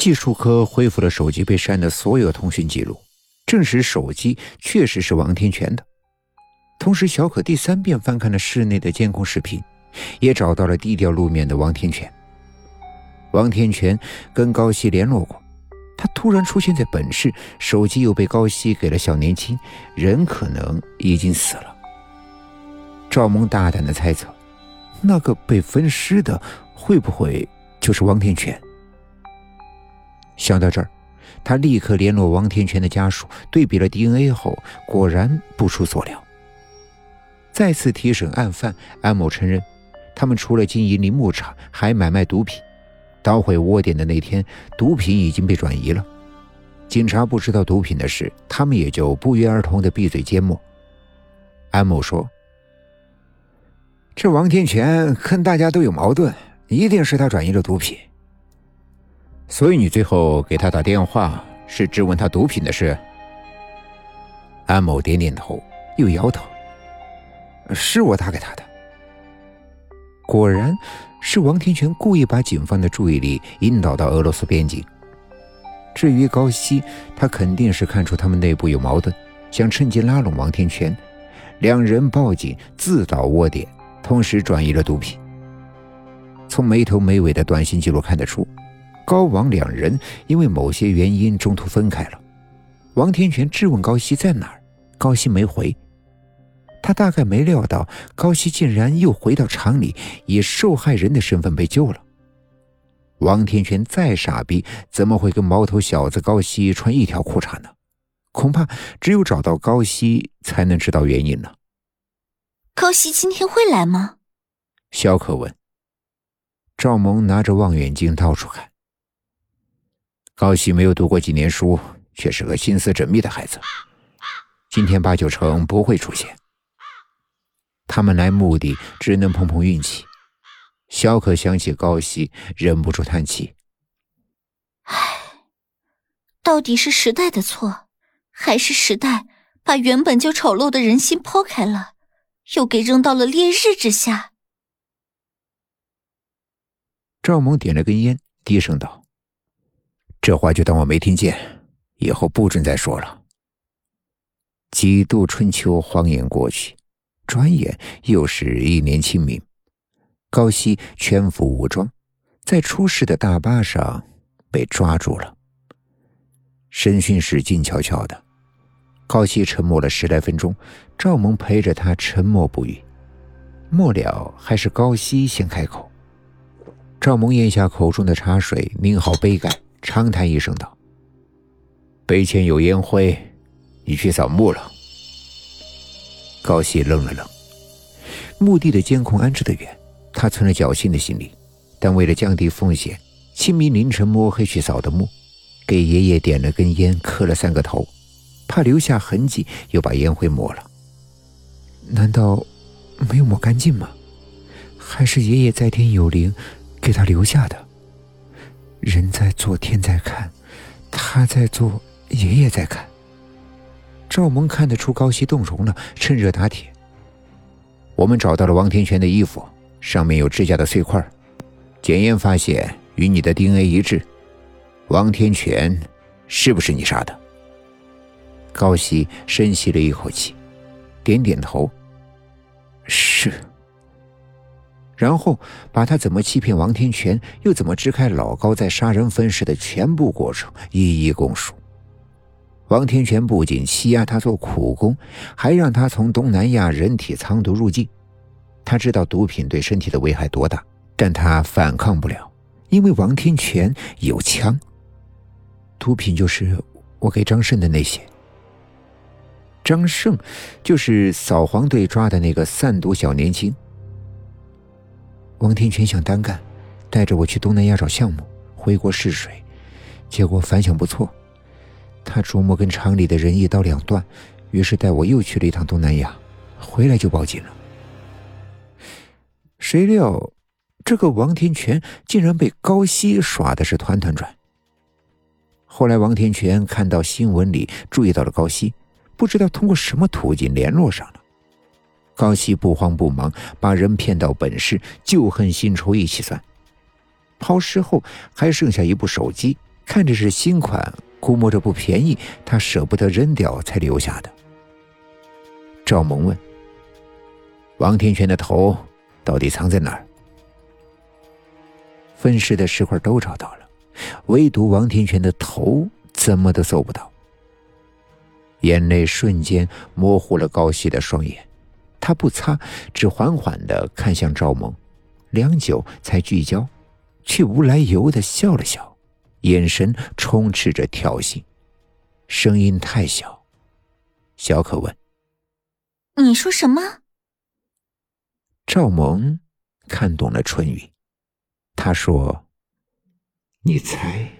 技术科恢复了手机被删的所有通讯记录，证实手机确实是王天全的。同时，小可第三遍翻看了室内的监控视频，也找到了低调露面的王天全。王天全跟高希联络过，他突然出现在本市，手机又被高希给了小年轻，人可能已经死了。赵萌大胆的猜测，那个被分尸的会不会就是王天全？想到这儿，他立刻联络王天全的家属，对比了 DNA 后，果然不出所料。再次提审案犯安某承认，他们除了经营林木场，还买卖毒品。捣毁窝点的那天，毒品已经被转移了。警察不知道毒品的事，他们也就不约而同的闭嘴缄默。安某说：“这王天全跟大家都有矛盾，一定是他转移了毒品。”所以你最后给他打电话是质问他毒品的事？安某点点头，又摇头：“是我打给他的。”果然，是王天全故意把警方的注意力引导到俄罗斯边境。至于高希，他肯定是看出他们内部有矛盾，想趁机拉拢王天全，两人报警自导窝点，同时转移了毒品。从没头没尾的短信记录看得出。高王两人因为某些原因中途分开了。王天全质问高希在哪儿，高希没回。他大概没料到高希竟然又回到厂里，以受害人的身份被救了。王天全再傻逼，怎么会跟毛头小子高希穿一条裤衩呢？恐怕只有找到高希，才能知道原因呢。高希今天会来吗？肖可问。赵萌拿着望远镜到处看。高希没有读过几年书，却是个心思缜密的孩子。今天八九成不会出现。他们来目的只能碰碰运气。小可想起高希，忍不住叹气：“唉，到底是时代的错，还是时代把原本就丑陋的人心剖开了，又给扔到了烈日之下？”赵萌点了根烟，低声道。这话就当我没听见，以后不准再说了。几度春秋晃眼过去，转眼又是一年清明。高希全副武装，在出事的大巴上被抓住了。审讯室静悄悄的，高希沉默了十来分钟，赵萌陪着他沉默不语。末了，还是高希先开口。赵萌咽下口中的茶水，拧好杯盖。长叹一声道：“碑前有烟灰，你去扫墓了。”高希愣了愣，墓地的监控安置的远，他存了侥幸的心理，但为了降低风险，清明凌晨摸黑去扫的墓，给爷爷点了根烟，磕了三个头，怕留下痕迹，又把烟灰抹了。难道没有抹干净吗？还是爷爷在天有灵，给他留下的？人在做，天在看，他在做，爷爷在看。赵萌看得出高希动容了，趁热打铁。我们找到了王天全的衣服，上面有指甲的碎块，检验发现与你的 DNA 一致。王天全是不是你杀的？高希深吸了一口气，点点头，然后把他怎么欺骗王天全，又怎么支开老高在杀人分尸的全部过程一一供述。王天全不仅欺压他做苦工，还让他从东南亚人体藏毒入境。他知道毒品对身体的危害多大，但他反抗不了，因为王天全有枪。毒品就是我给张胜的那些。张胜就是扫黄队抓的那个贩毒小年轻。王天全想单干，带着我去东南亚找项目，回国试水，结果反响不错。他琢磨跟厂里的人一刀两断，于是带我又去了一趟东南亚，回来就报警了。谁料，这个王天全竟然被高希耍的是团团转。后来王天全看到新闻里注意到了高希，不知道通过什么途径联络上了。高希不慌不忙，把人骗到本市，旧恨新仇一起算。抛尸后还剩下一部手机，看着是新款，估摸着不便宜，他舍不得扔掉才留下的。赵萌问：“王天全的头到底藏在哪儿？”分尸的尸块都找到了，唯独王天全的头怎么都搜不到。眼泪瞬间模糊了高希的双眼，他不擦，只缓缓的看向赵萌，良久才聚焦，却无来由的笑了笑，眼神充斥着挑衅，声音太小。小可问：“你说什么？”赵萌看懂了春雨，他说：“你猜。”